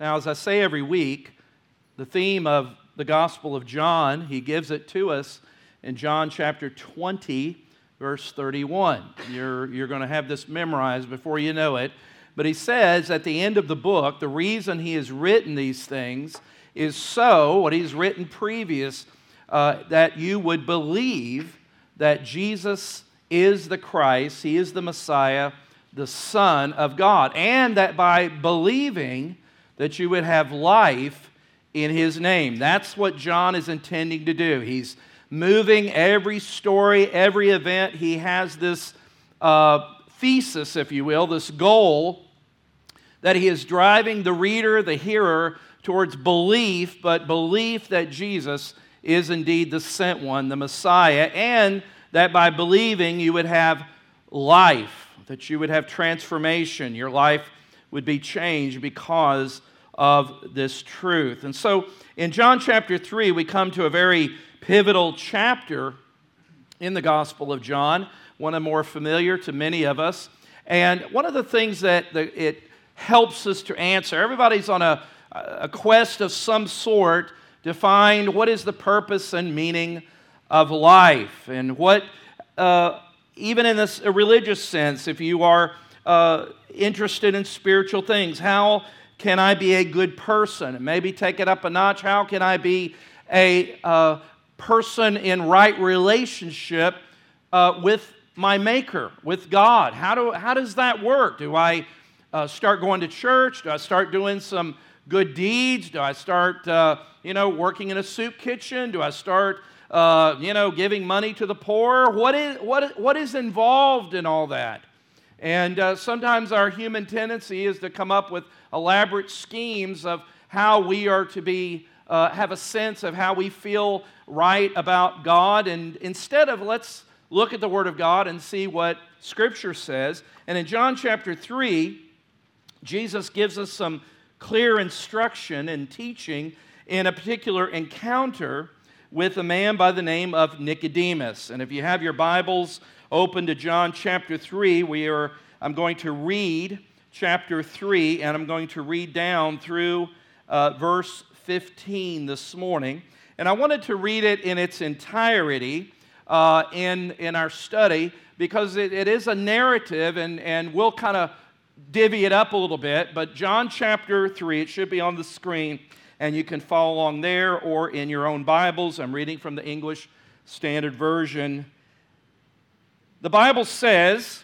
Now, as I say every week, the theme of the Gospel of John, he gives it to us in John chapter 20, verse 31. You're, you're going to have this memorized before you know it. But he says at the end of the book, the reason he has written these things is so, what he's written previous, uh, that you would believe that Jesus is the Christ, he is the Messiah, the Son of God, and that by believing that you would have life in his name. That's what John is intending to do. He's moving every story, every event. He has this uh, thesis, if you will, this goal that he is driving the reader, the hearer, towards belief, but belief that Jesus is indeed the sent one, the Messiah, and that by believing you would have life, that you would have transformation. Your life would be changed because of this truth. And so in John chapter 3, we come to a very pivotal chapter in the Gospel of John, one of more familiar to many of us. And one of the things that it helps us to answer, everybody's on a, a quest of some sort to find what is the purpose and meaning of life. And what, uh, even in this religious sense, if you are uh, interested in spiritual things, how can I be a good person? And maybe take it up a notch. How can I be a uh, person in right relationship uh, with my Maker, with God? How, do, how does that work? Do I uh, start going to church? Do I start doing some good deeds? Do I start, uh, you know, working in a soup kitchen? Do I start, uh, you know, giving money to the poor? What is, what, what is involved in all that? And uh, sometimes our human tendency is to come up with elaborate schemes of how we are to be, uh, have a sense of how we feel right about God. And instead of let's look at the Word of God and see what Scripture says. And in John chapter 3, Jesus gives us some clear instruction and teaching in a particular encounter with a man by the name of Nicodemus. And if you have your Bibles open to John chapter 3, we are, I'm going to read chapter 3, and I'm going to read down through uh, verse 15 this morning. And I wanted to read it in its entirety uh, in, in our study because it, it is a narrative, and, and we'll kind of divvy it up a little bit. But John chapter 3, it should be on the screen, and you can follow along there or in your own Bibles. I'm reading from the English Standard Version. The Bible says,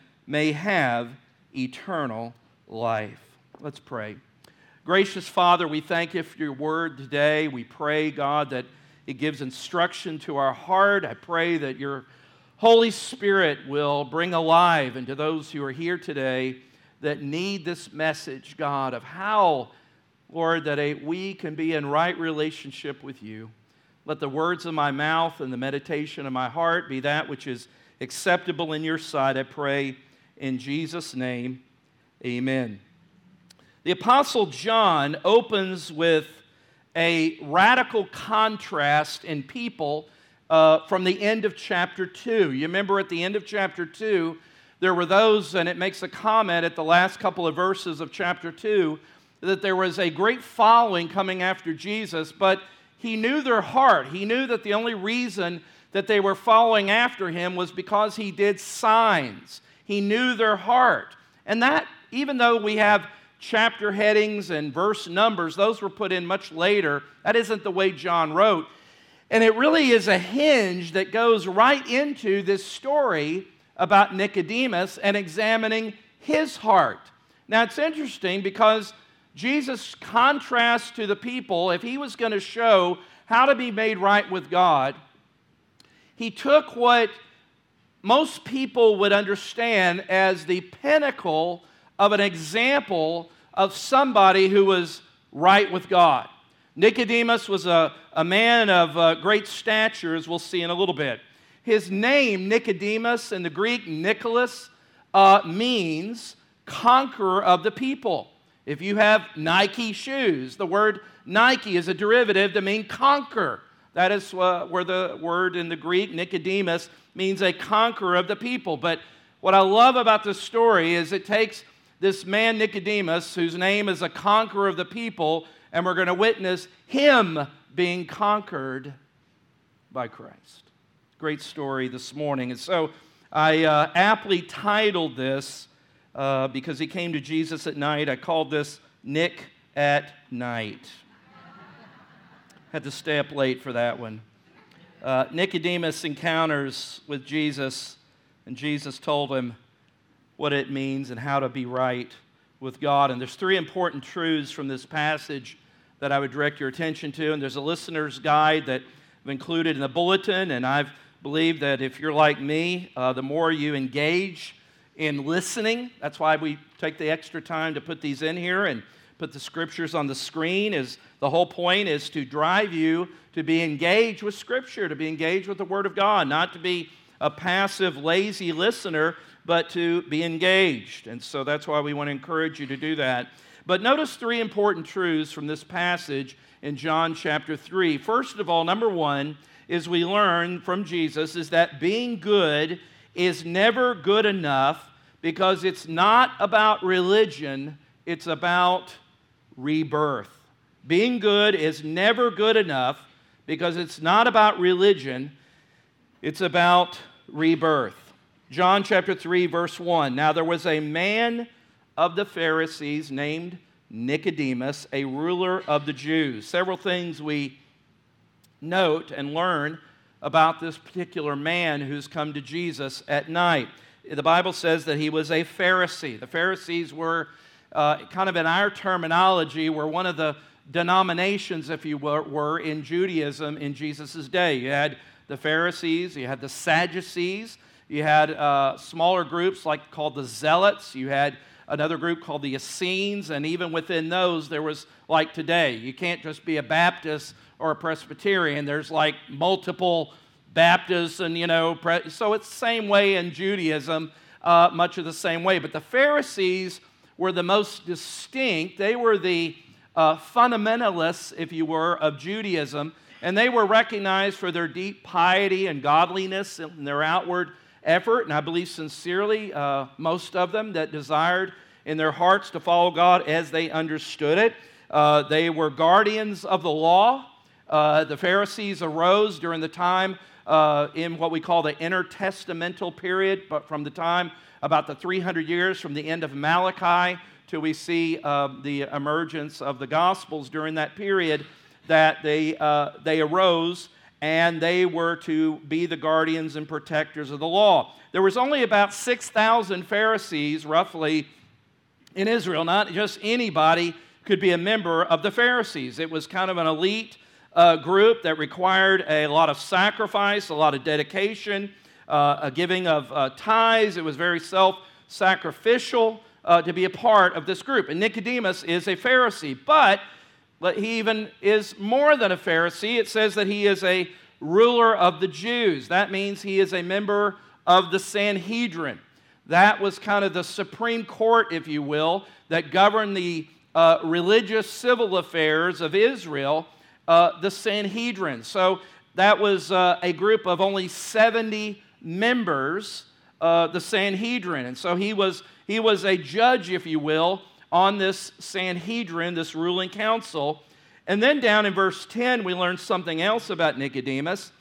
may have eternal life. Let's pray. Gracious Father, we thank you for your word today. We pray, God, that it gives instruction to our heart. I pray that your Holy Spirit will bring alive into those who are here today that need this message, God, of how, Lord, that a, we can be in right relationship with you. Let the words of my mouth and the meditation of my heart be that which is acceptable in your sight, I pray in Jesus' name. Amen. The Apostle John opens with a radical contrast in people uh, from the end of chapter 2. You remember at the end of chapter 2, there were those, and it makes a comment at the last couple of verses of chapter 2, that there was a great following coming after Jesus, but he knew their heart. He knew that the only reason that they were following after him was because he did signs. He knew their heart. And that, even though we have chapter headings and verse numbers, those were put in much later. That isn't the way John wrote. And it really is a hinge that goes right into this story about Nicodemus and examining his heart. Now, it's interesting because Jesus contrasts to the people, if he was going to show how to be made right with God, he took what most people would understand as the pinnacle of an example of somebody who was right with God. Nicodemus was a, a man of uh, great stature, as we'll see in a little bit. His name, Nicodemus, in the Greek, Nicholas, uh, means conqueror of the people. If you have Nike shoes, the word Nike is a derivative to mean conquer. That is uh, where the word in the Greek, Nicodemus, means a conqueror of the people. But what I love about this story is it takes this man, Nicodemus, whose name is a conqueror of the people, and we're going to witness him being conquered by Christ. Great story this morning. And so I uh, aptly titled this uh, because he came to Jesus at night. I called this Nick at Night. Had to stay up late for that one. Uh, Nicodemus encounters with Jesus, and Jesus told him what it means and how to be right with God. And there's three important truths from this passage that I would direct your attention to. And there's a listener's guide that I've included in the bulletin. And I've believed that if you're like me, uh, the more you engage in listening, that's why we take the extra time to put these in here and put the scriptures on the screen is the whole point is to drive you to be engaged with scripture to be engaged with the word of god not to be a passive lazy listener but to be engaged. And so that's why we want to encourage you to do that. But notice three important truths from this passage in john chapter 3 first of all number one is we learn from jesus is that being good is never good enough because it's not about religion it's about rebirth. Being good is never good enough because it's not about religion, it's about rebirth. John chapter 3, verse 1. Now there was a man of the Pharisees named Nicodemus, a ruler of the Jews. Several things we note and learn about this particular man who's come to Jesus at night. The Bible says that he was a Pharisee. The Pharisees were uh, kind of in our terminology, were one of the denominations, if you were, were in Judaism in Jesus' day. You had the Pharisees, you had the Sadducees, you had uh, smaller groups like called the Zealots, you had another group called the Essenes, and even within those, there was like today. You can't just be a Baptist or a Presbyterian. There's like multiple Baptists, and you know, so it's the same way in Judaism, uh, much of the same way. But the Pharisees were the most distinct. They were the uh, fundamentalists, if you were, of Judaism, and they were recognized for their deep piety and godliness and their outward effort, and I believe sincerely, uh, most of them that desired in their hearts to follow God as they understood it. Uh, they were guardians of the law. Uh, the Pharisees arose during the time uh, in what we call the intertestamental period, but from the time about the 300 years from the end of Malachi till we see uh, the emergence of the Gospels during that period, that they, uh, they arose and they were to be the guardians and protectors of the law. There was only about 6,000 Pharisees, roughly, in Israel, not just anybody could be a member of the Pharisees. It was kind of an elite uh, group that required a lot of sacrifice, a lot of dedication, uh, a giving of uh, tithes. It was very self sacrificial uh, to be a part of this group. And Nicodemus is a Pharisee, but he even is more than a Pharisee. It says that he is a ruler of the Jews. That means he is a member of the Sanhedrin. That was kind of the Supreme Court, if you will, that governed the uh, religious civil affairs of Israel, uh, the Sanhedrin. So that was uh, a group of only 70 members, the Sanhedrin. And so he was, he was a judge, if you will, on this Sanhedrin, this ruling council. And then down in verse 10, we learn something else about Nicodemus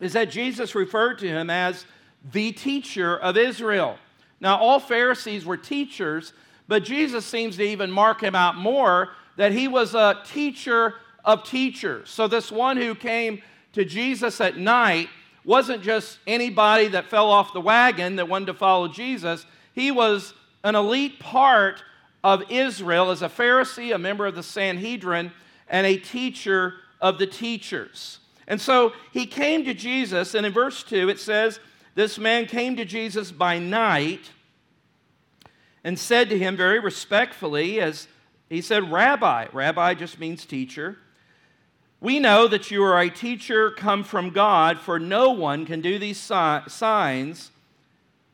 is that Jesus referred to him as the teacher of Israel. Now, all Pharisees were teachers, but Jesus seems to even mark him out more that he was a teacher of teachers. So, this one who came to Jesus at night wasn't just anybody that fell off the wagon that wanted to follow Jesus. He was an elite part of Israel as a Pharisee, a member of the Sanhedrin, and a teacher of the teachers. And so he came to Jesus, and in verse 2 it says, This man came to Jesus by night and said to him very respectfully, as he said, Rabbi. Rabbi just means teacher. We know that you are a teacher come from God, for no one can do these signs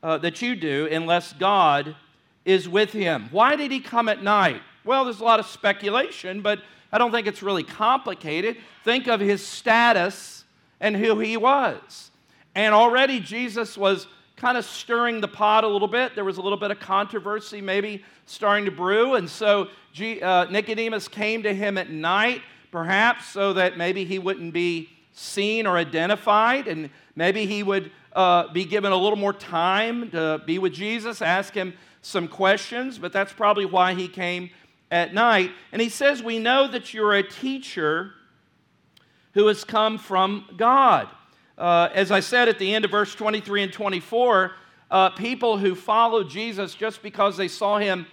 uh, that you do unless God is with him. Why did he come at night? Well, there's a lot of speculation, but I don't think it's really complicated. Think of his status and who he was. And already Jesus was kind of stirring the pot a little bit. There was a little bit of controversy maybe starting to brew. And so uh, Nicodemus came to him at night, perhaps so that maybe he wouldn't be seen or identified, and maybe he would uh, be given a little more time to be with Jesus, ask him some questions, but that's probably why he came at night. And he says, We know that you're a teacher who has come from God. Uh, as I said at the end of verse 23 and 24, uh, people who followed Jesus just because they saw him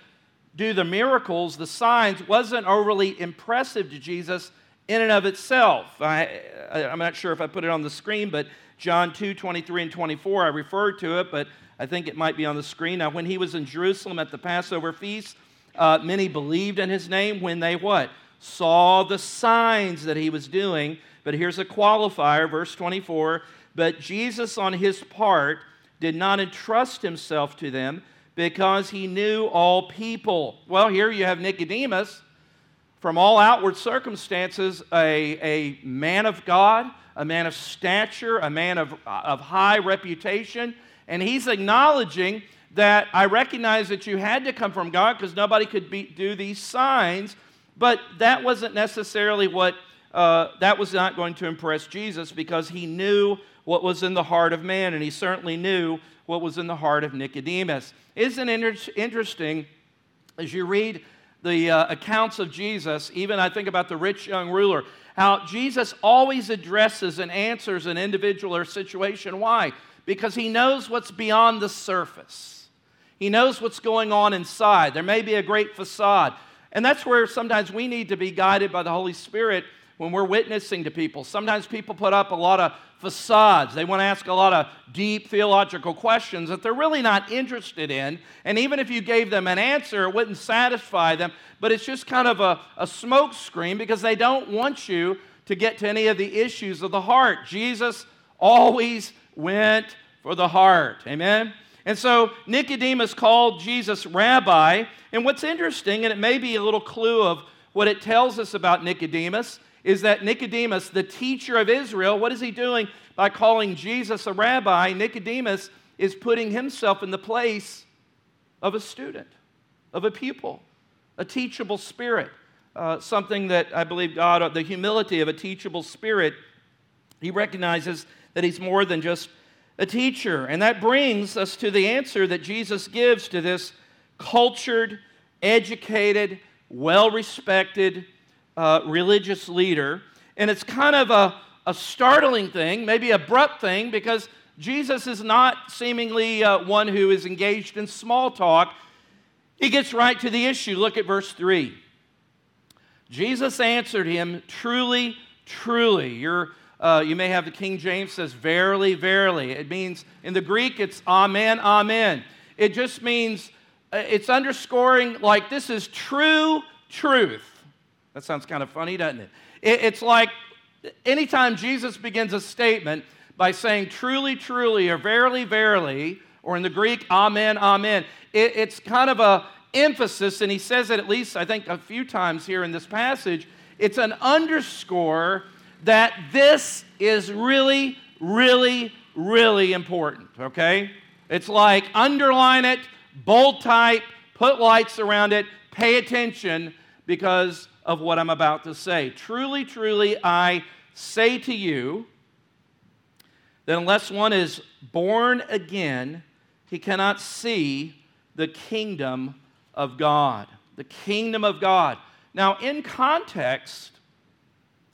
do the miracles, the signs, wasn't overly impressive to Jesus in and of itself. I, am not sure if I put it on the screen, but John 2 23 and 24, I referred to it, but I think it might be on the screen. Now, when he was in Jerusalem at the Passover feast, uh, many believed in his name when they what? Saw the signs that he was doing. But here's a qualifier, verse 24. But Jesus, on his part, did not entrust himself to them because he knew all people. Well, here you have Nicodemus, from all outward circumstances, a, a man of God, a man of stature, a man of, of high reputation. And he's acknowledging that I recognize that you had to come from God because nobody could be, do these signs, but that wasn't necessarily what, uh, that was not going to impress Jesus because he knew what was in the heart of man, and he certainly knew what was in the heart of Nicodemus. Isn't it interesting as you read the uh, accounts of Jesus, even I think about the rich young ruler, how Jesus always addresses and answers an individual or situation. Why? because he knows what's beyond the surface. He knows what's going on inside. There may be a great facade. And that's where sometimes we need to be guided by the Holy Spirit when we're witnessing to people. Sometimes people put up a lot of facades. They want to ask a lot of deep theological questions that they're really not interested in. And even if you gave them an answer, it wouldn't satisfy them. But it's just kind of a, a smoke screen because they don't want you to get to any of the issues of the heart. Jesus always went for the heart. Amen? And so Nicodemus called Jesus rabbi. And what's interesting, and it may be a little clue of what it tells us about Nicodemus, is that Nicodemus, the teacher of Israel, what is he doing by calling Jesus a rabbi? Nicodemus is putting himself in the place of a student, of a pupil, a teachable spirit. Uh, something that I believe God, the humility of a teachable spirit, he recognizes that he's more than just a teacher. And that brings us to the answer that Jesus gives to this cultured, educated, well respected uh, religious leader. And it's kind of a, a startling thing, maybe abrupt thing, because Jesus is not seemingly uh, one who is engaged in small talk. He gets right to the issue. Look at verse 3. Jesus answered him, Truly, truly. You're, uh, you may have the King James says, Verily, verily. It means, in the Greek, it's Amen, Amen. It just means, uh, it's underscoring like this is true truth. That sounds kind of funny, doesn't it? it it's like anytime Jesus begins a statement by saying truly, truly, or verily, verily, or in the Greek, amen, amen, it, it's kind of a emphasis, and he says it at least, I think, a few times here in this passage. It's an underscore that this is really, really, really important, okay? It's like underline it, bold type, put lights around it, pay attention because of what I'm about to say. Truly, truly, I say to you that unless one is born again, he cannot see the kingdom of God. The kingdom of God. Now, in context,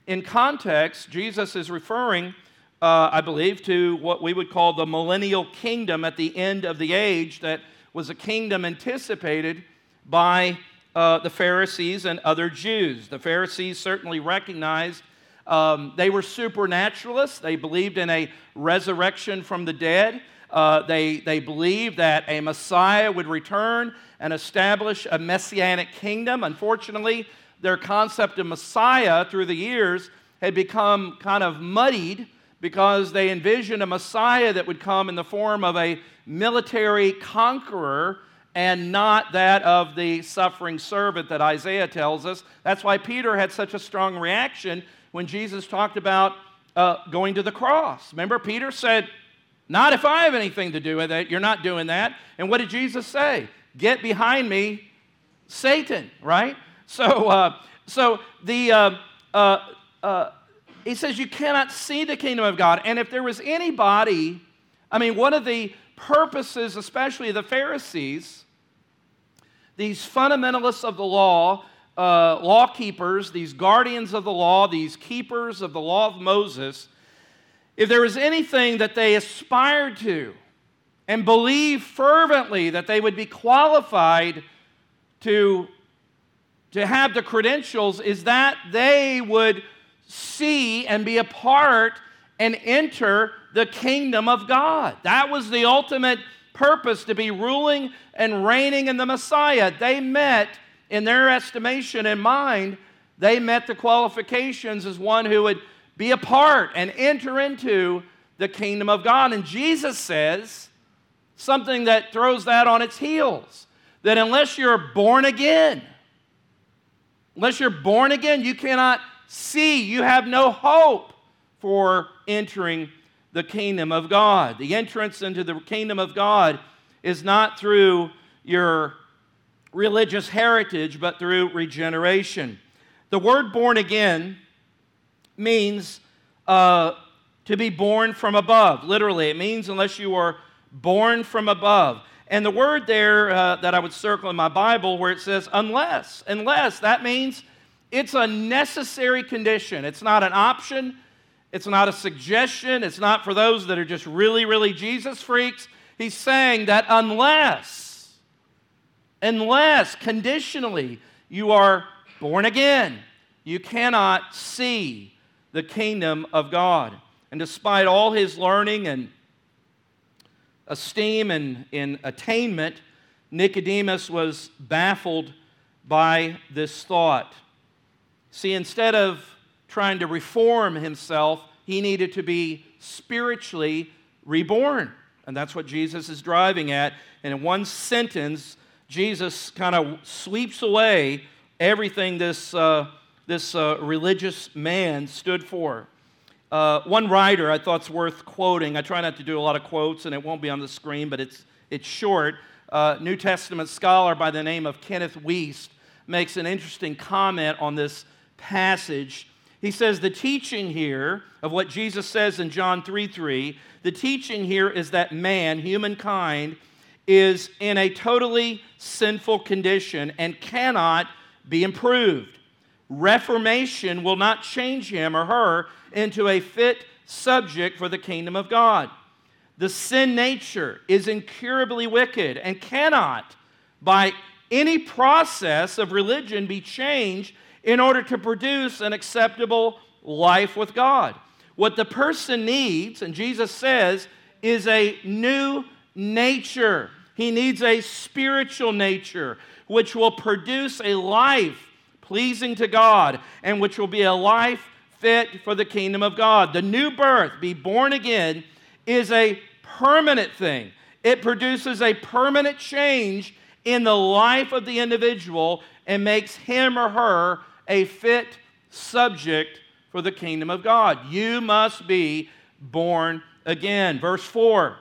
in context, Jesus is referring, uh, I believe, to what we would call the millennial kingdom at the end of the age, that was a kingdom anticipated by uh, the Pharisees and other Jews. The Pharisees certainly recognized um, they were supernaturalists, they believed in a resurrection from the dead. Uh, they, they believed that a Messiah would return and establish a messianic kingdom. Unfortunately, their concept of Messiah through the years had become kind of muddied because they envisioned a Messiah that would come in the form of a military conqueror and not that of the suffering servant that Isaiah tells us. That's why Peter had such a strong reaction when Jesus talked about uh, going to the cross. Remember, Peter said, not if I have anything to do with it. You're not doing that. And what did Jesus say? Get behind me, Satan, right? So, uh, so the, uh, uh, uh, he says you cannot see the kingdom of God. And if there was anybody, I mean, one of the purposes, especially the Pharisees, these fundamentalists of the law, uh, law keepers, these guardians of the law, these keepers of the law of Moses, if there was anything that they aspired to and believed fervently that they would be qualified to, to have the credentials, is that they would see and be a part and enter the kingdom of God. That was the ultimate purpose to be ruling and reigning in the Messiah. They met, in their estimation and mind, they met the qualifications as one who would be a part and enter into the kingdom of God. And Jesus says something that throws that on its heels that unless you're born again, unless you're born again, you cannot see, you have no hope for entering the kingdom of God. The entrance into the kingdom of God is not through your religious heritage, but through regeneration. The word born again means uh, to be born from above. Literally, it means unless you are born from above. And the word there uh, that I would circle in my Bible where it says unless, unless, that means it's a necessary condition. It's not an option, it's not a suggestion, it's not for those that are just really, really Jesus freaks. He's saying that unless, unless conditionally you are born again, you cannot see the kingdom of God. And despite all his learning and esteem and in attainment, Nicodemus was baffled by this thought. See, instead of trying to reform himself, he needed to be spiritually reborn. And that's what Jesus is driving at. And in one sentence, Jesus kind of sweeps away everything this uh, this uh, religious man stood for. Uh, one writer I thought's worth quoting. I try not to do a lot of quotes, and it won't be on the screen, but it's, it's short. Uh, New Testament scholar by the name of Kenneth Wuest makes an interesting comment on this passage. He says the teaching here of what Jesus says in John 3 3, the teaching here is that man, humankind, is in a totally sinful condition and cannot be improved. Reformation will not change him or her into a fit subject for the kingdom of God. The sin nature is incurably wicked and cannot, by any process of religion, be changed in order to produce an acceptable life with God. What the person needs, and Jesus says, is a new nature. He needs a spiritual nature which will produce a life pleasing to God and which will be a life fit for the kingdom of God. The new birth, be born again, is a permanent thing. It produces a permanent change in the life of the individual and makes him or her a fit subject for the kingdom of God. You must be born again. Verse 4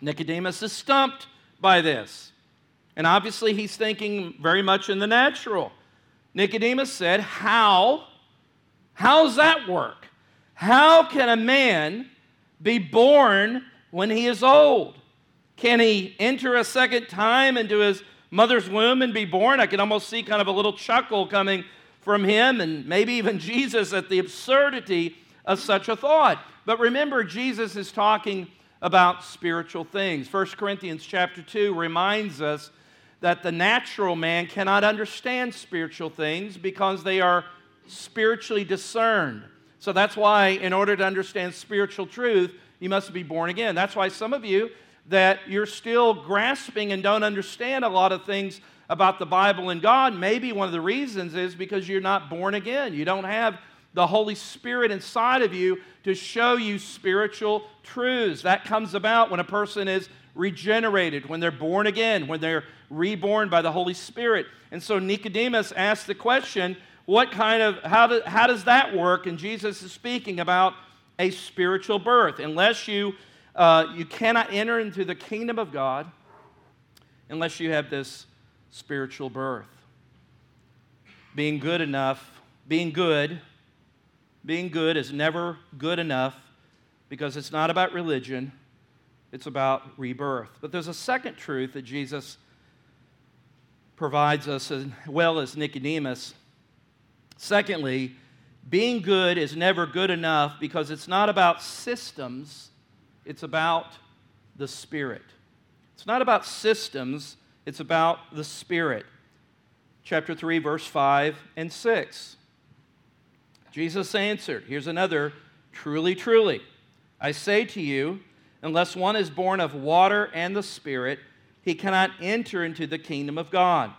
Nicodemus is stumped by this. And obviously, he's thinking very much in the natural. Nicodemus said, How? How's that work? How can a man be born when he is old? Can he enter a second time into his mother's womb and be born? I can almost see kind of a little chuckle coming from him and maybe even Jesus at the absurdity of such a thought. But remember, Jesus is talking about spiritual things. 1 Corinthians chapter 2 reminds us that the natural man cannot understand spiritual things because they are spiritually discerned. So that's why, in order to understand spiritual truth, you must be born again. That's why some of you that you're still grasping and don't understand a lot of things about the Bible and God, maybe one of the reasons is because you're not born again. You don't have the Holy Spirit inside of you to show you spiritual truths. That comes about when a person is regenerated, when they're born again, when they're reborn by the Holy Spirit. And so Nicodemus asked the question, what kind of, how, do, how does that work? And Jesus is speaking about a spiritual birth. Unless you, uh, you cannot enter into the kingdom of God unless you have this spiritual birth. Being good enough, being good, being good is never good enough because it's not about religion, it's about rebirth. But there's a second truth that Jesus provides us as well as Nicodemus. Secondly, being good is never good enough because it's not about systems, it's about the Spirit. It's not about systems, it's about the Spirit. Chapter 3, verse 5 and 6. Jesus answered, Here's another truly, truly. I say to you, unless one is born of water and the Spirit, he cannot enter into the kingdom of God.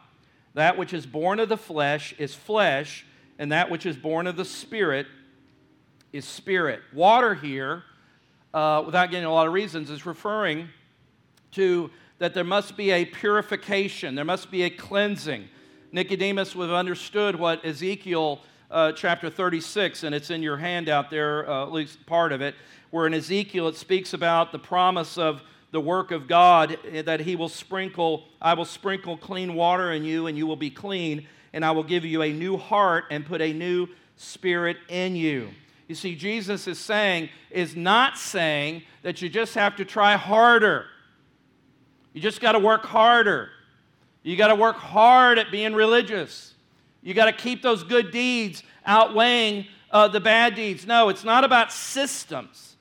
That which is born of the flesh is flesh, and that which is born of the Spirit is spirit. Water here, uh, without getting a lot of reasons, is referring to that there must be a purification, there must be a cleansing. Nicodemus would have understood what Ezekiel uh, chapter 36, and it's in your handout there, uh, at least part of it, where in Ezekiel it speaks about the promise of the work of God eh, that He will sprinkle, I will sprinkle clean water in you, and you will be clean, and I will give you a new heart and put a new spirit in you. You see, Jesus is saying, is not saying that you just have to try harder. You just got to work harder. You got to work hard at being religious. You got to keep those good deeds outweighing uh, the bad deeds. No, it's not about systems.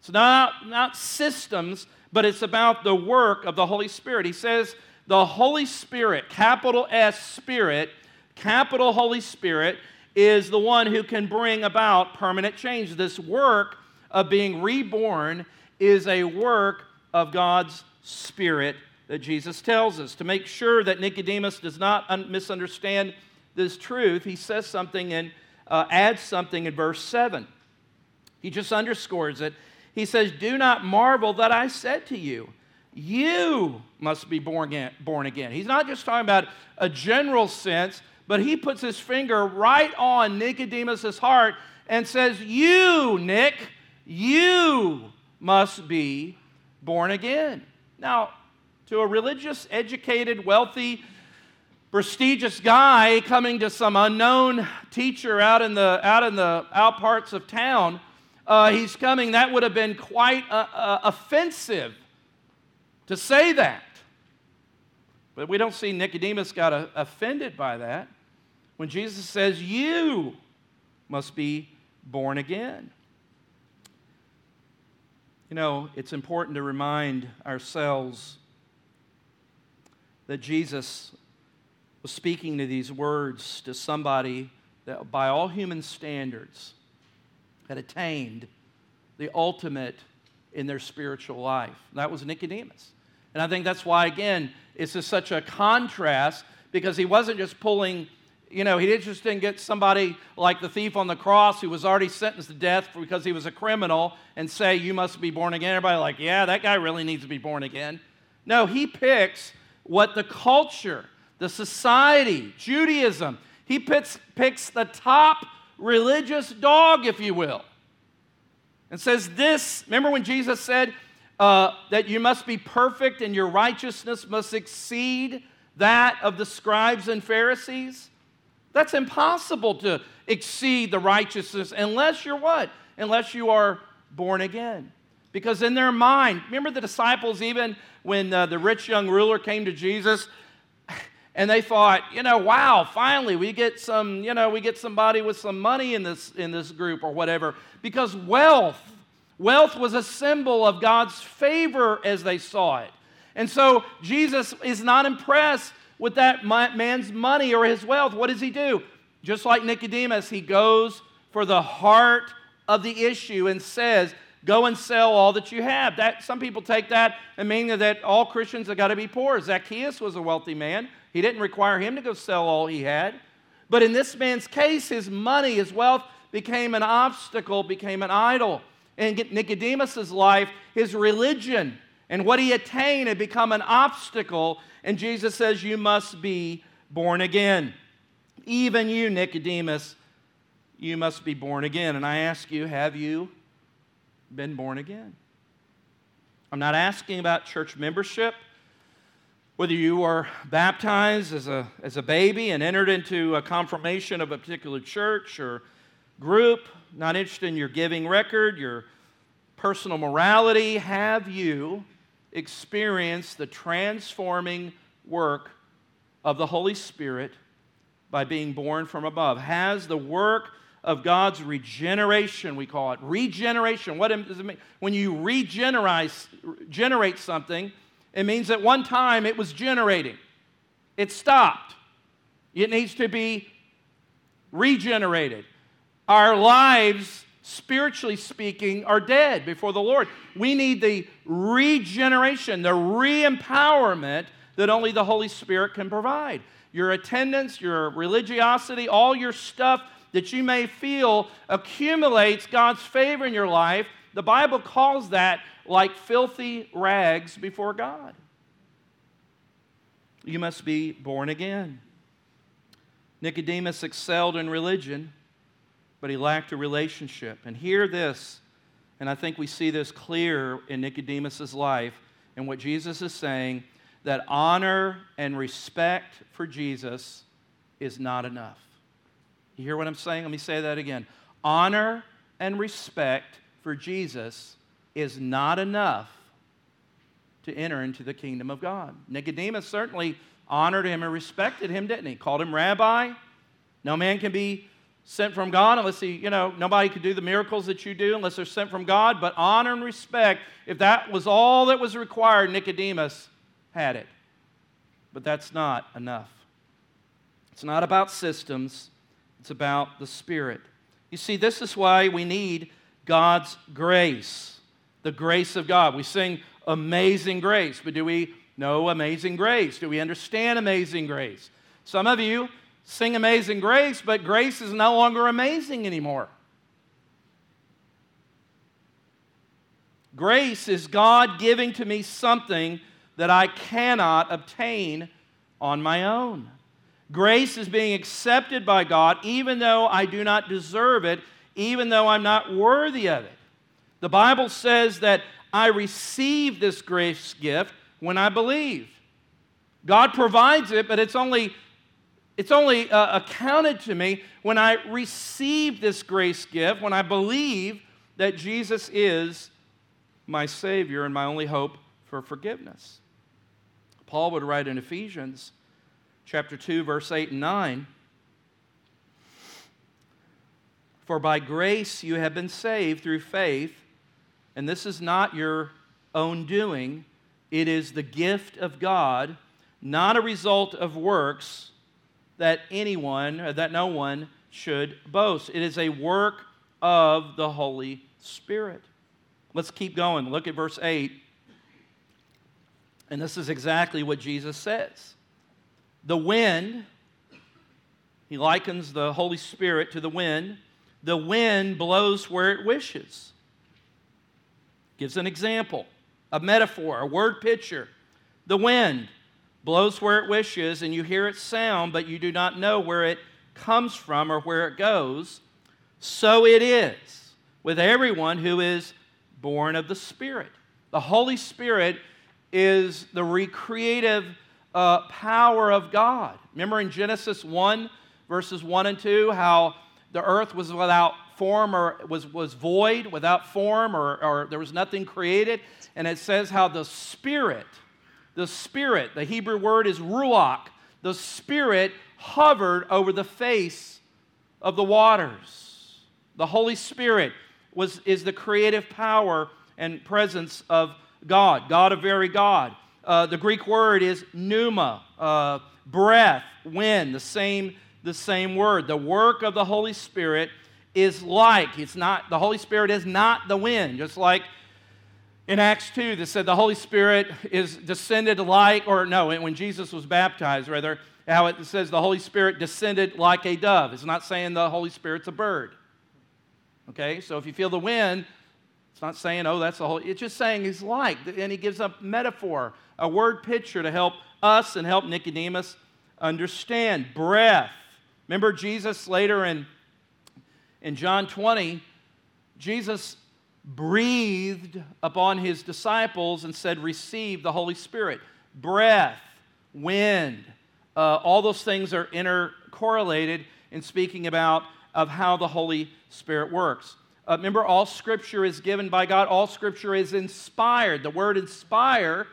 It's not, not systems, but it's about the work of the Holy Spirit. He says, the Holy Spirit, capital S Spirit, capital Holy Spirit, is the one who can bring about permanent change. This work of being reborn is a work of God's Spirit that Jesus tells us. To make sure that Nicodemus does not un- misunderstand this truth, he says something and uh, adds something in verse 7. He just underscores it. He says, Do not marvel that I said to you, you must be born again, born again. He's not just talking about a general sense, but he puts his finger right on Nicodemus's heart and says, You, Nick, you must be born again. Now, to a religious, educated, wealthy, prestigious guy coming to some unknown teacher out in the out in the out parts of town, uh, he's coming. That would have been quite uh, uh, offensive to say that. But we don't see Nicodemus got uh, offended by that when Jesus says, "You must be born again." You know, it's important to remind ourselves that Jesus was speaking to these words to somebody that by all human standards had attained the ultimate in their spiritual life. That was Nicodemus. And I think that's why, again, it's just such a contrast because he wasn't just pulling, you know, he just didn't get somebody like the thief on the cross who was already sentenced to death because he was a criminal and say, You must be born again. Everybody, like, yeah, that guy really needs to be born again. No, he picks what the culture, the society, Judaism, he picks, picks the top religious dog, if you will, and says, This, remember when Jesus said uh, that you must be perfect and your righteousness must exceed that of the scribes and Pharisees? That's impossible to exceed the righteousness unless you're what? Unless you are born again. Because in their mind, remember the disciples, even when uh, the rich young ruler came to Jesus, and they thought, you know, wow, finally we get some, you know, we get somebody with some money in this in this group or whatever. Because wealth, wealth was a symbol of God's favor as they saw it. And so Jesus is not impressed with that man's money or his wealth. What does he do? Just like Nicodemus, he goes for the heart of the issue and says, Go and sell all that you have. That, some people take that and mean that all Christians have got to be poor. Zacchaeus was a wealthy man. He didn't require him to go sell all he had. But in this man's case, his money, his wealth became an obstacle, became an idol. In Nicodemus's life, his religion and what he attained had become an obstacle. And Jesus says, You must be born again. Even you, Nicodemus, you must be born again. And I ask you, have you been born again? I'm not asking about church membership. Whether you were baptized as a, as a baby and entered into a confirmation of a particular church or group, not interested in your giving record, your personal morality, have you experienced the transforming work of the Holy Spirit by being born from above? Has the work of God's regeneration, we call it regeneration. What does it mean? When you regenerate generate something, it means at one time it was generating, it stopped. It needs to be regenerated. Our lives, spiritually speaking, are dead before the Lord. We need the regeneration, the re empowerment that only the Holy Spirit can provide. Your attendance, your religiosity, all your stuff that you may feel accumulates God's favor in your life. The Bible calls that like filthy rags before God. You must be born again. Nicodemus excelled in religion, but he lacked a relationship. And hear this, and I think we see this clear in Nicodemus's life and what Jesus is saying that honor and respect for Jesus is not enough. You hear what I'm saying? Let me say that again. Honor and respect for Jesus is not enough to enter into the kingdom of God. Nicodemus certainly honored him and respected him, didn't he? Called him rabbi. No man can be sent from God unless he, you know, nobody could do the miracles that you do unless they're sent from God. But honor and respect, if that was all that was required, Nicodemus had it. But that's not enough. It's not about systems, it's about the Spirit. You see, this is why we need God's grace, the grace of God. We sing Amazing Grace, but do we know Amazing Grace? Do we understand Amazing Grace? Some of you sing Amazing Grace, but grace is no longer amazing anymore. Grace is God giving to me something that I cannot obtain on my own. Grace is being accepted by God even though I do not deserve it, even though I'm not worthy of it. The Bible says that I receive this grace gift when I believe. God provides it, but it's only, it's only uh, accounted to me when I receive this grace gift, when I believe that Jesus is my Savior and my only hope for forgiveness. Paul would write in Ephesians chapter 2, verse 8 and 9. For by grace you have been saved through faith, and this is not your own doing, it is the gift of God, not a result of works that anyone, or that no one should boast. It is a work of the Holy Spirit. Let's keep going. Look at verse 8. And this is exactly what Jesus says. The wind, he likens the Holy Spirit to the wind. The wind blows where it wishes. Gives an example, a metaphor, a word picture. The wind blows where it wishes, and you hear its sound, but you do not know where it comes from or where it goes. So it is with everyone who is born of the Spirit. The Holy Spirit is the recreative uh, power of God. Remember in Genesis 1, verses 1 and 2, how the earth was without form or was, was void, without form, or, or there was nothing created. And it says how the Spirit, the Spirit, the Hebrew word is ruach, the Spirit hovered over the face of the waters. The Holy Spirit was, is the creative power and presence of God, God of very God. Uh, the Greek word is pneuma, uh, breath, wind, the same, the same word. The work of the Holy Spirit is like, it's not, the Holy Spirit is not the wind, just like in Acts 2 that said the Holy Spirit is descended like, or no, when Jesus was baptized, rather, how it says the Holy Spirit descended like a dove. It's not saying the Holy Spirit's a bird. Okay, so if you feel the wind, it's not saying, oh, that's the whole, it's just saying he's like, and he gives a metaphor, a word picture to help us and help Nicodemus understand. Breath. Remember Jesus later in, in John 20, Jesus breathed upon his disciples and said, Receive the Holy Spirit. Breath, wind, uh, all those things are intercorrelated in speaking about of how the Holy Spirit works. Uh, remember, all Scripture is given by God. All Scripture is inspired. The word inspire,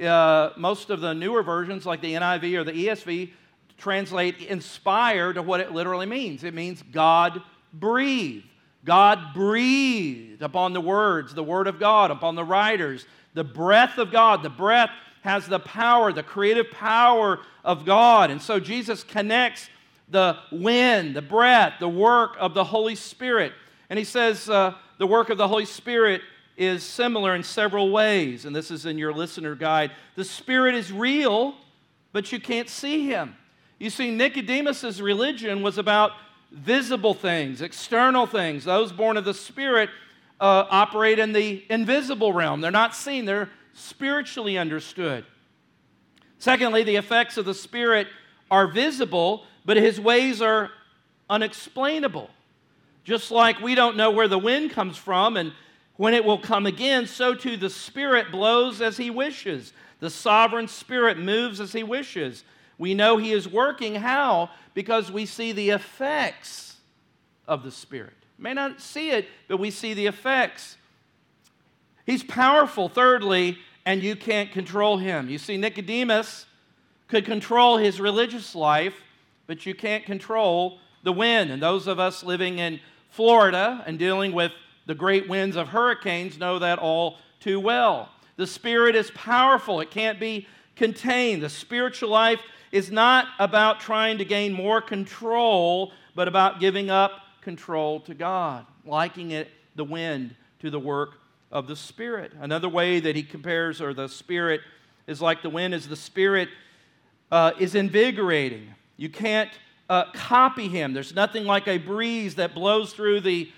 uh, most of the newer versions, like the NIV or the ESV, translate inspire to what it literally means. It means God breathed. God breathed upon the words, the Word of God, upon the writers. The breath of God, the breath has the power, the creative power of God. And so Jesus connects the wind, the breath, the work of the Holy Spirit and he says uh, the work of the Holy Spirit is similar in several ways. And this is in your listener guide. The Spirit is real, but you can't see him. You see, Nicodemus's religion was about visible things, external things. Those born of the Spirit uh, operate in the invisible realm. They're not seen, they're spiritually understood. Secondly, the effects of the Spirit are visible, but his ways are unexplainable. Just like we don't know where the wind comes from and when it will come again, so too the Spirit blows as He wishes. The sovereign Spirit moves as He wishes. We know He is working. How? Because we see the effects of the Spirit. may not see it, but we see the effects. He's powerful, thirdly, and you can't control him. You see, Nicodemus could control his religious life, but you can't control the wind. And those of us living in Florida and dealing with the great winds of hurricanes know that all too well. The Spirit is powerful, it can't be contained. The spiritual life is not about trying to gain more control, but about giving up control to God, liking it, the wind, to the work of the Spirit. Another way that he compares, or the Spirit is like the wind, is the Spirit uh, is invigorating. You can't uh, copy him. There's nothing like a breeze that blows through the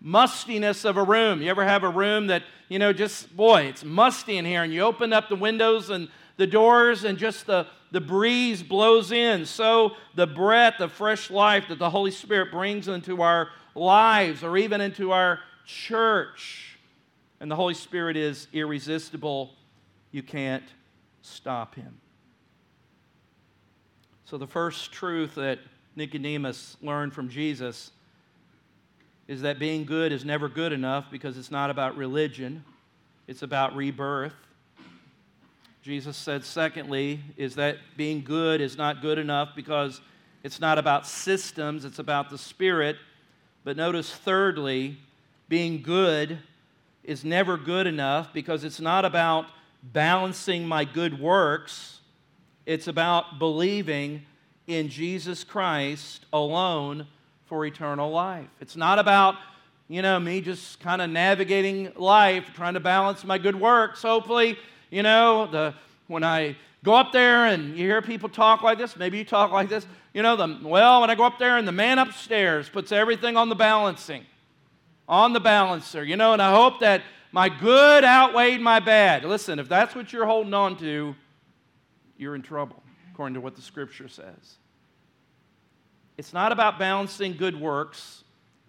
mustiness of a room. You ever have a room that, you know, just, boy, it's musty in here, and you open up the windows and the doors, and just the, the breeze blows in. So the breath of fresh life that the Holy Spirit brings into our lives or even into our church. And the Holy Spirit is irresistible. You can't stop him. So, the first truth that Nicodemus learned from Jesus is that being good is never good enough because it's not about religion, it's about rebirth. Jesus said, secondly, is that being good is not good enough because it's not about systems, it's about the Spirit. But notice, thirdly, being good is never good enough because it's not about balancing my good works, it's about believing in Jesus Christ alone for eternal life. It's not about, you know, me just kind of navigating life, trying to balance my good works. Hopefully, you know, the when I go up there and you hear people talk like this, maybe you talk like this, you know, the well, when I go up there and the man upstairs puts everything on the balancing, on the balancer, you know, and I hope that my good outweighed my bad. Listen, if that's what you're holding on to, you're in trouble, according to what the scripture says. It's not about balancing good works,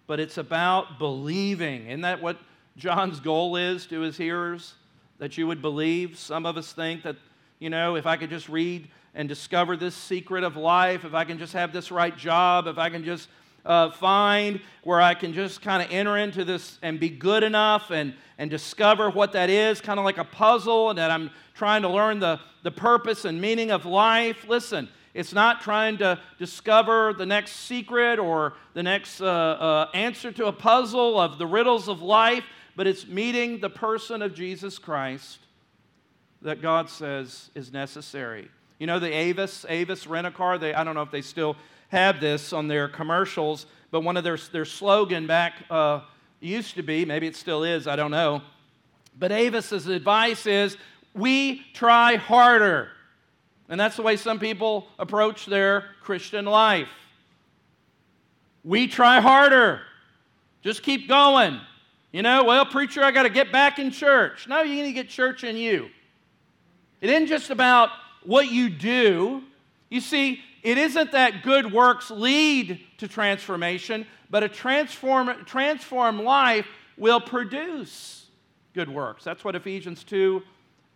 but it's about believing. Isn't that what John's goal is to his hearers? That you would believe. Some of us think that, you know, if I could just read and discover this secret of life, if I can just have this right job, if I can just uh, find where I can just kind of enter into this and be good enough and, and discover what that is, kind of like a puzzle, and that I'm trying to learn the, the purpose and meaning of life. Listen, it's not trying to discover the next secret or the next uh, uh, answer to a puzzle of the riddles of life, but it's meeting the person of Jesus Christ that God says is necessary. You know, the Avis, Avis rent a car, they, I don't know if they still have this on their commercials, but one of their, their slogan back uh, used to be, maybe it still is, I don't know. But Avis's advice is we try harder. And that's the way some people approach their Christian life. We try harder. Just keep going. You know, well, preacher, I got to get back in church. No, you need to get church in you. It isn't just about what you do. You see, it isn't that good works lead to transformation, but a transform, transformed life will produce good works. That's what Ephesians 2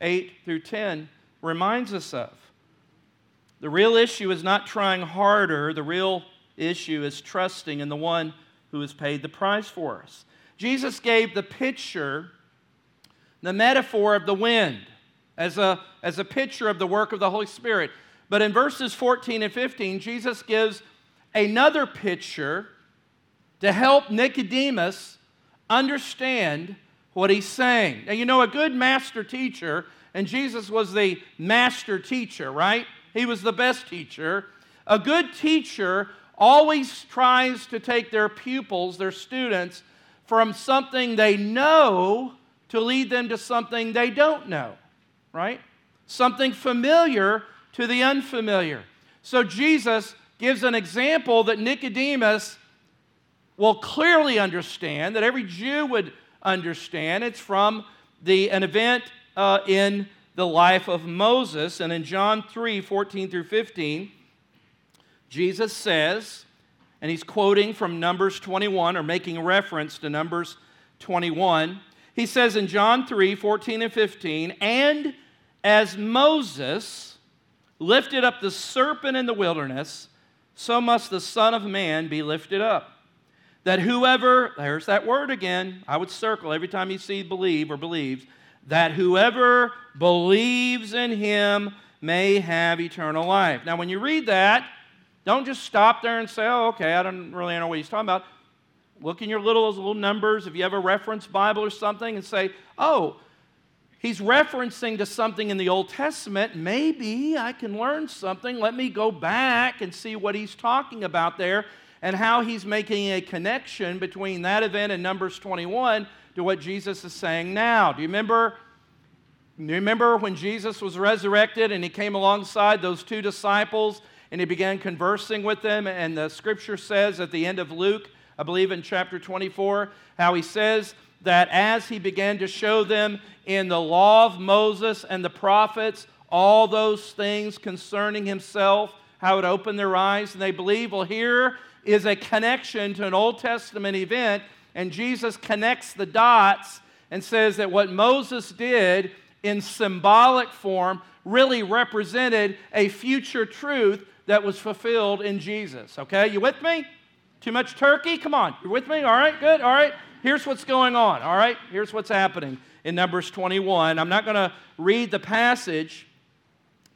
8 through 10 reminds us of. The real issue is not trying harder, the real issue is trusting in the one who has paid the price for us. Jesus gave the picture, the metaphor of the wind, as a, as a picture of the work of the Holy Spirit. But in verses 14 and 15, Jesus gives another picture to help Nicodemus understand what he's saying. Now, you know, a good master teacher, and Jesus was the master teacher, right? He was the best teacher. A good teacher always tries to take their pupils, their students, from something they know to lead them to something they don't know, right? Something familiar to the unfamiliar. So Jesus gives an example that Nicodemus will clearly understand, that every Jew would understand. It's from the, an event uh, in the life of Moses. And in John 3 14 through 15, Jesus says, and he's quoting from Numbers 21 or making reference to Numbers 21. He says in John 3 14 and 15, and as Moses lifted up the serpent in the wilderness, so must the Son of Man be lifted up. That whoever, there's that word again, I would circle every time you see believe or believes, that whoever believes in him may have eternal life. Now, when you read that, don't just stop there and say, oh, okay, I don't really know what he's talking about. Look in your little, little numbers, if you have a reference Bible or something, and say, oh, he's referencing to something in the Old Testament. Maybe I can learn something. Let me go back and see what he's talking about there and how he's making a connection between that event in Numbers 21 to what Jesus is saying now. Do you remember? Remember when Jesus was resurrected and he came alongside those two disciples and he began conversing with them? And the scripture says at the end of Luke, I believe in chapter 24, how he says that as he began to show them in the law of Moses and the prophets all those things concerning himself, how it opened their eyes and they believe. Well, here is a connection to an Old Testament event and Jesus connects the dots and says that what Moses did in symbolic form really represented a future truth that was fulfilled in Jesus. Okay, you with me? Too much turkey? Come on, You're with me? All right, good. All right, here's what's going on. All right, here's what's happening in Numbers 21. I'm not going to read the passage,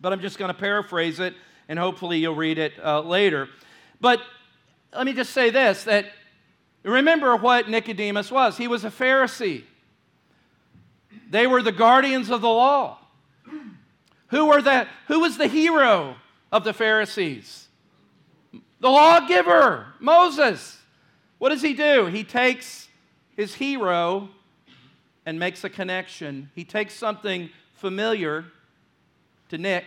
but I'm just going to paraphrase it, and hopefully you'll read it uh, later. But let me just say this that Remember what Nicodemus was. He was a Pharisee. They were the guardians of the law. Who, were the, who was the hero of the Pharisees? The lawgiver, Moses. What does he do? He takes his hero and makes a connection. He takes something familiar to Nick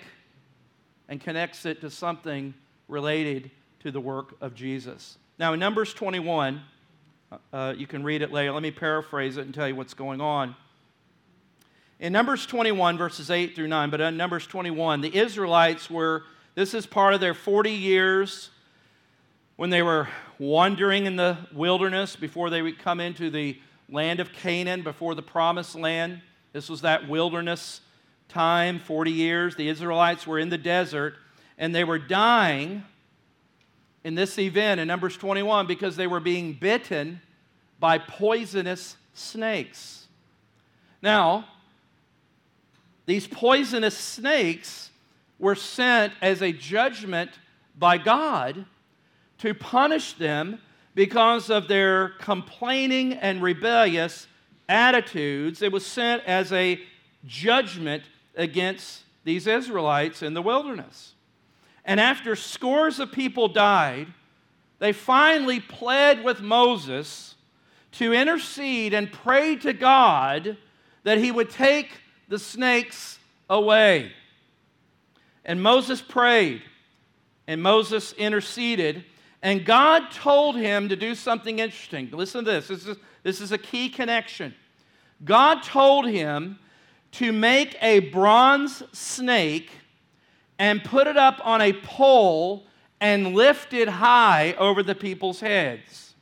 and connects it to something related to the work of Jesus. Now, in Numbers 21, uh, you can read it later. Let me paraphrase it and tell you what's going on. In Numbers 21, verses 8 through 9, but in Numbers 21, the Israelites were, this is part of their 40 years when they were wandering in the wilderness before they would come into the land of Canaan, before the promised land. This was that wilderness time, 40 years. The Israelites were in the desert and they were dying in this event in Numbers 21 because they were being bitten by poisonous snakes. Now, these poisonous snakes were sent as a judgment by God to punish them because of their complaining and rebellious attitudes. It was sent as a judgment against these Israelites in the wilderness. And after scores of people died, they finally pled with Moses to intercede and pray to God that he would take the snakes away. And Moses prayed, and Moses interceded, and God told him to do something interesting. Listen to this. This is, this is a key connection. God told him to make a bronze snake and put it up on a pole and lift it high over the people's heads.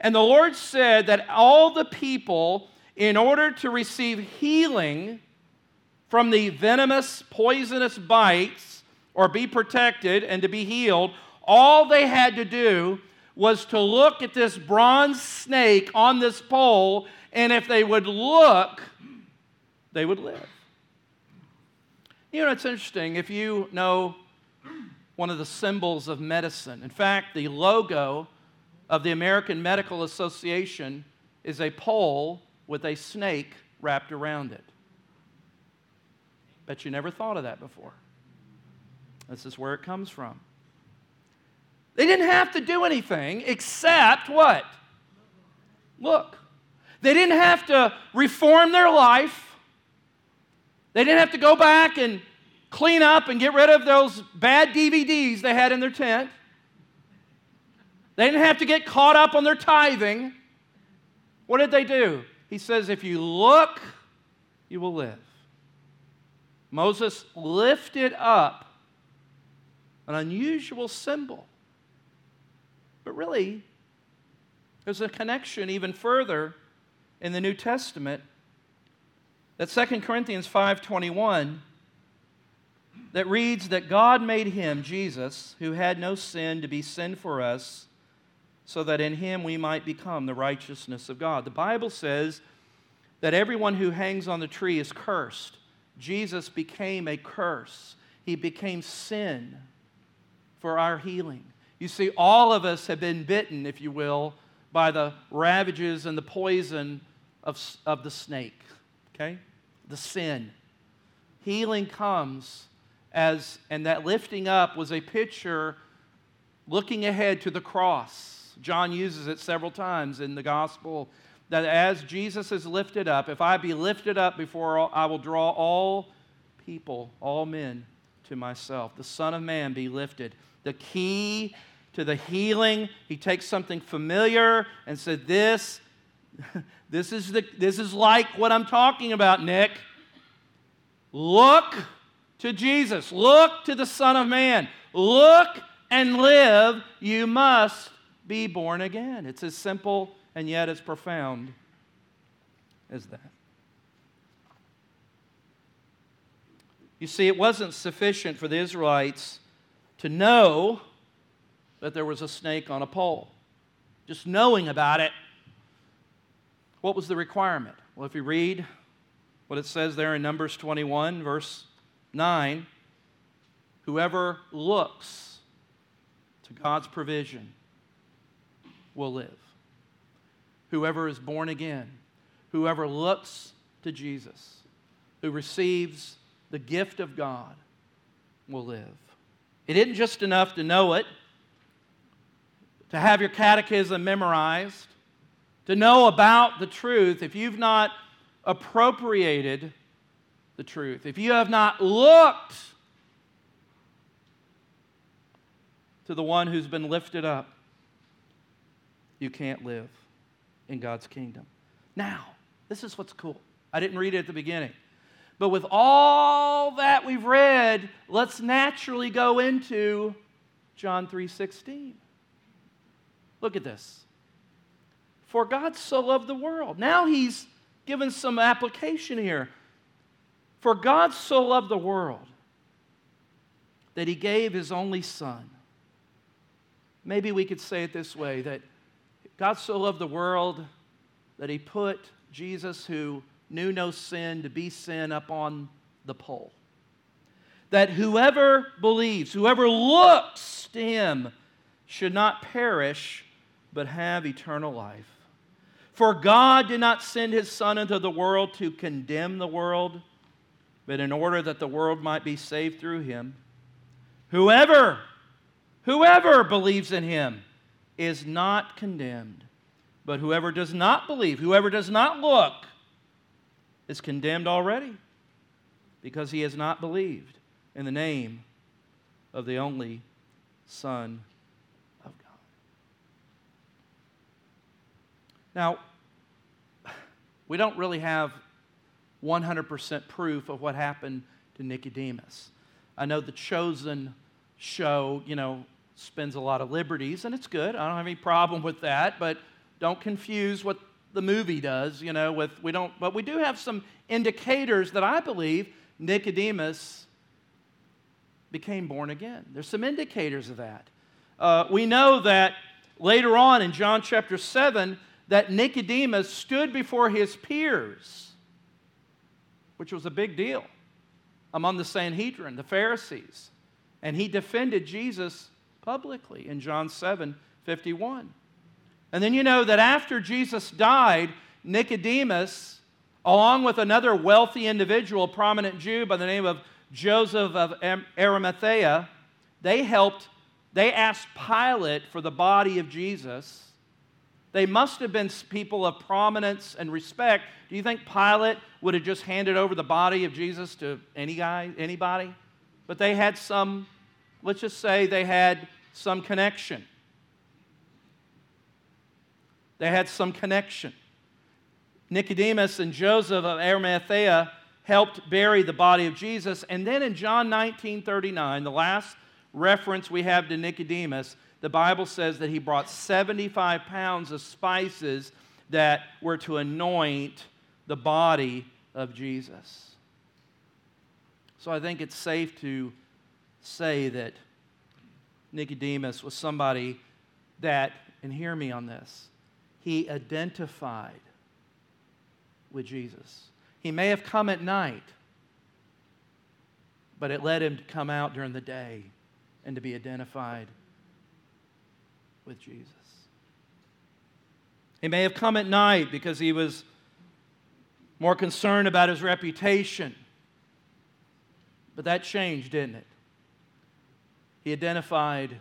And the Lord said that all the people, in order to receive healing from the venomous, poisonous bites or be protected and to be healed, all they had to do was to look at this bronze snake on this pole, and if they would look, they would live. You know, it's interesting if you know one of the symbols of medicine. In fact, the logo of the American Medical Association is a pole with a snake wrapped around it. Bet you never thought of that before. This is where it comes from. They didn't have to do anything except what? Look. They didn't have to reform their life. They didn't have to go back and clean up and get rid of those bad DVDs they had in their tent. They didn't have to get caught up on their tithing. What did they do? He says, If you look, you will live. Moses lifted up an unusual symbol but really, there's a connection even further in the New Testament that 2 Corinthians 5:21 that reads that God made him Jesus who had no sin to be sin for us so that in him we might become the righteousness of God. The Bible says that everyone who hangs on the tree is cursed. Jesus became a curse. He became sin for our healing. You see, all of us have been bitten, if you will, by the ravages and the poison of, of the snake, okay? The sin. Healing comes as, and that lifting up was a picture looking ahead to the cross. John uses it several times in the gospel that as Jesus is lifted up, if I be lifted up before all, I will draw all people, all men to myself. The Son of Man be lifted. The key to the healing. He takes something familiar and said, This, this is, the, this is like what I'm talking about, Nick. Look to Jesus. Look to the Son of Man. Look and live. You must be born again. It's as simple and yet as profound as that. You see, it wasn't sufficient for the Israelites to know that there was a snake on a pole. Just knowing about it, what was the requirement? Well, if you read what it says there in Numbers 21, verse 9, whoever looks to God's provision will live. Whoever is born again, whoever looks to Jesus, who receives the gift of God, will live. It isn't just enough to know it to have your catechism memorized, to know about the truth, if you've not appropriated the truth, if you have not looked to the one who's been lifted up, you can't live in God's kingdom. Now, this is what's cool. I didn't read it at the beginning. But with all that we've read, let's naturally go into John 3:16. Look at this. For God so loved the world. Now he's given some application here. For God so loved the world that he gave his only son. Maybe we could say it this way that God so loved the world that he put Jesus, who knew no sin, to be sin up on the pole. That whoever believes, whoever looks to him, should not perish, but have eternal life. For God did not send his Son into the world to condemn the world, but in order that the world might be saved through him. Whoever, whoever believes in him is not condemned, but whoever does not believe, whoever does not look, is condemned already because he has not believed in the name of the only Son of God. Now, we don't really have 100% proof of what happened to Nicodemus. I know the Chosen show, you know, spends a lot of liberties, and it's good. I don't have any problem with that, but don't confuse what the movie does, you know, with we don't but we do have some indicators that I believe Nicodemus became born again. There's some indicators of that. Uh, we know that later on in John chapter 7, that Nicodemus stood before his peers, which was a big deal among the Sanhedrin, the Pharisees, and he defended Jesus publicly in John 7 51. And then you know that after Jesus died, Nicodemus, along with another wealthy individual, prominent Jew by the name of Joseph of Arimathea, they helped, they asked Pilate for the body of Jesus they must have been people of prominence and respect. Do you think Pilate would have just handed over the body of Jesus to any guy, anybody? But they had some, let's just say they had some connection. They had some connection. Nicodemus and Joseph of Arimathea helped bury the body of Jesus. And then in John 19 39, the last reference we have to Nicodemus, the Bible says that he brought 75 pounds of spices that were to anoint the body of Jesus. So I think it's safe to say that Nicodemus was somebody that, and hear me on this, he identified with Jesus. He may have come at night, but it led him to come out during the day and to be identified with Jesus. He may have come at night because he was more concerned about his reputation. But that changed, didn't it? He identified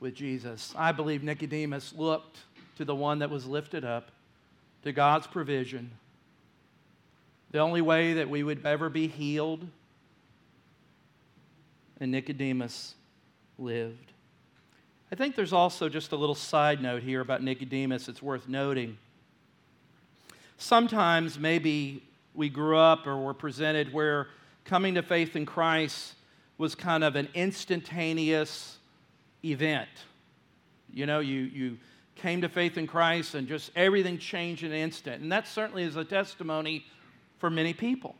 with Jesus. I believe Nicodemus looked to the one that was lifted up, to God's provision. The only way that we would ever be healed. And Nicodemus lived. I think there's also just a little side note here about Nicodemus it's worth noting. Sometimes maybe we grew up or were presented where coming to faith in Christ was kind of an instantaneous event. You know, you, you came to faith in Christ and just everything changed in an instant. And that certainly is a testimony for many people.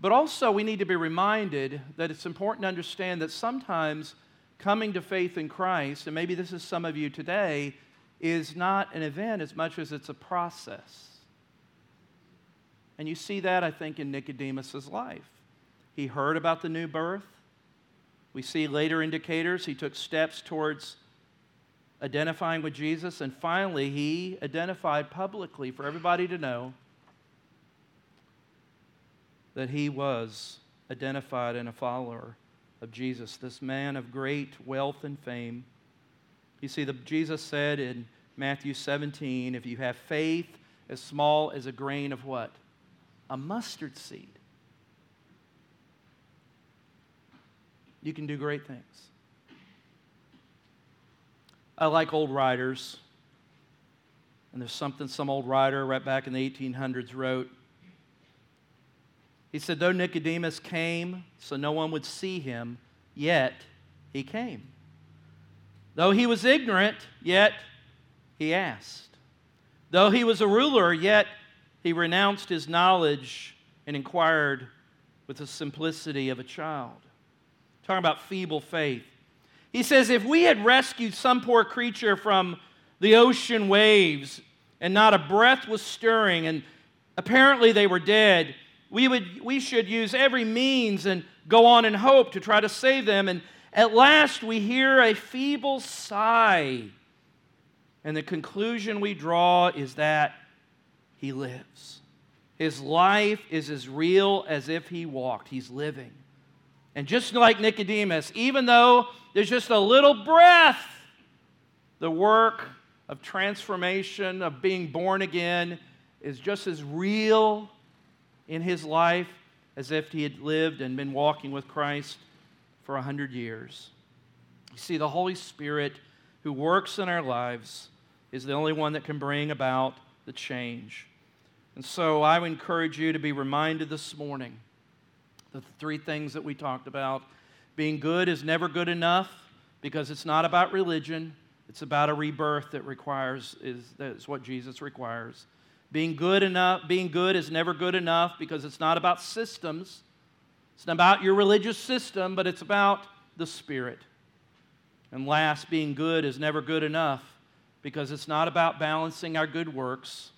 But also, we need to be reminded that it's important to understand that sometimes coming to faith in Christ, and maybe this is some of you today, is not an event as much as it's a process. And you see that, I think, in Nicodemus' life. He heard about the new birth. We see later indicators. He took steps towards identifying with Jesus. And finally, he identified publicly for everybody to know that he was identified and a follower of Jesus, this man of great wealth and fame, You see, the, Jesus said in Matthew 17, if you have faith as small as a grain of what? A mustard seed. You can do great things. I like old writers. And there's something some old writer right back in the 1800s wrote. He said, Though Nicodemus came so no one would see him, yet he came. Though he was ignorant, yet he asked. Though he was a ruler, yet he renounced his knowledge and inquired with the simplicity of a child. Talking about feeble faith. He says, If we had rescued some poor creature from the ocean waves and not a breath was stirring and apparently they were dead, we, would, we should use every means and go on in hope to try to save them. And at last we hear a feeble sigh. And the conclusion we draw is that he lives. His life is as real as if he walked. He's living. And just like Nicodemus, even though there's just a little breath, the work of transformation, of being born again, is just as real in his life as if he had lived and been walking with Christ for a hundred years. You see, the Holy Spirit who works in our lives is the only one that can bring about the change. And so I would encourage you to be reminded this morning the three things that we talked about being good is never good enough because it's not about religion, it's about a rebirth that requires, is, that's what Jesus requires. Being good enough, being good is never good enough because it's not about systems. It's not about your religious system, but it's about the Spirit. And last, being good is never good enough because it's not about balancing our good works,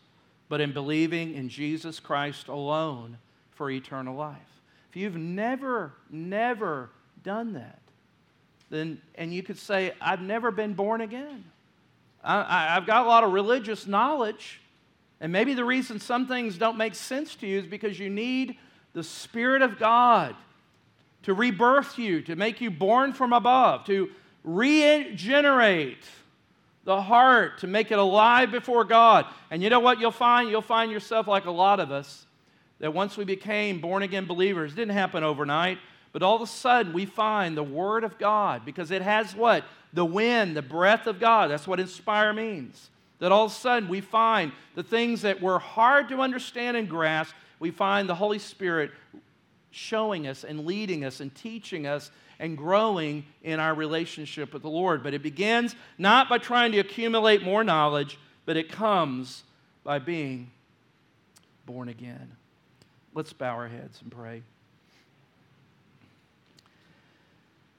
but in believing in Jesus Christ alone for eternal life. If you've never, never done that, then, and you could say, I've never been born again. I, have got a lot of religious knowledge, and maybe the reason some things don't make sense to you is because you need the Spirit of God to rebirth you, to make you born from above, to regenerate the heart, to make it alive before God. And you know what you'll find? You'll find yourself like a lot of us, that once we became born again believers, didn't happen overnight, but all of a sudden we find the Word of God because it has what? The wind, the breath of God. That's what inspire means that all of a sudden we find the things that were hard to understand and grasp, we find the Holy Spirit showing us and leading us and teaching us and growing in our relationship with the Lord. But it begins not by trying to accumulate more knowledge, but it comes by being born again. Let's bow our heads and pray.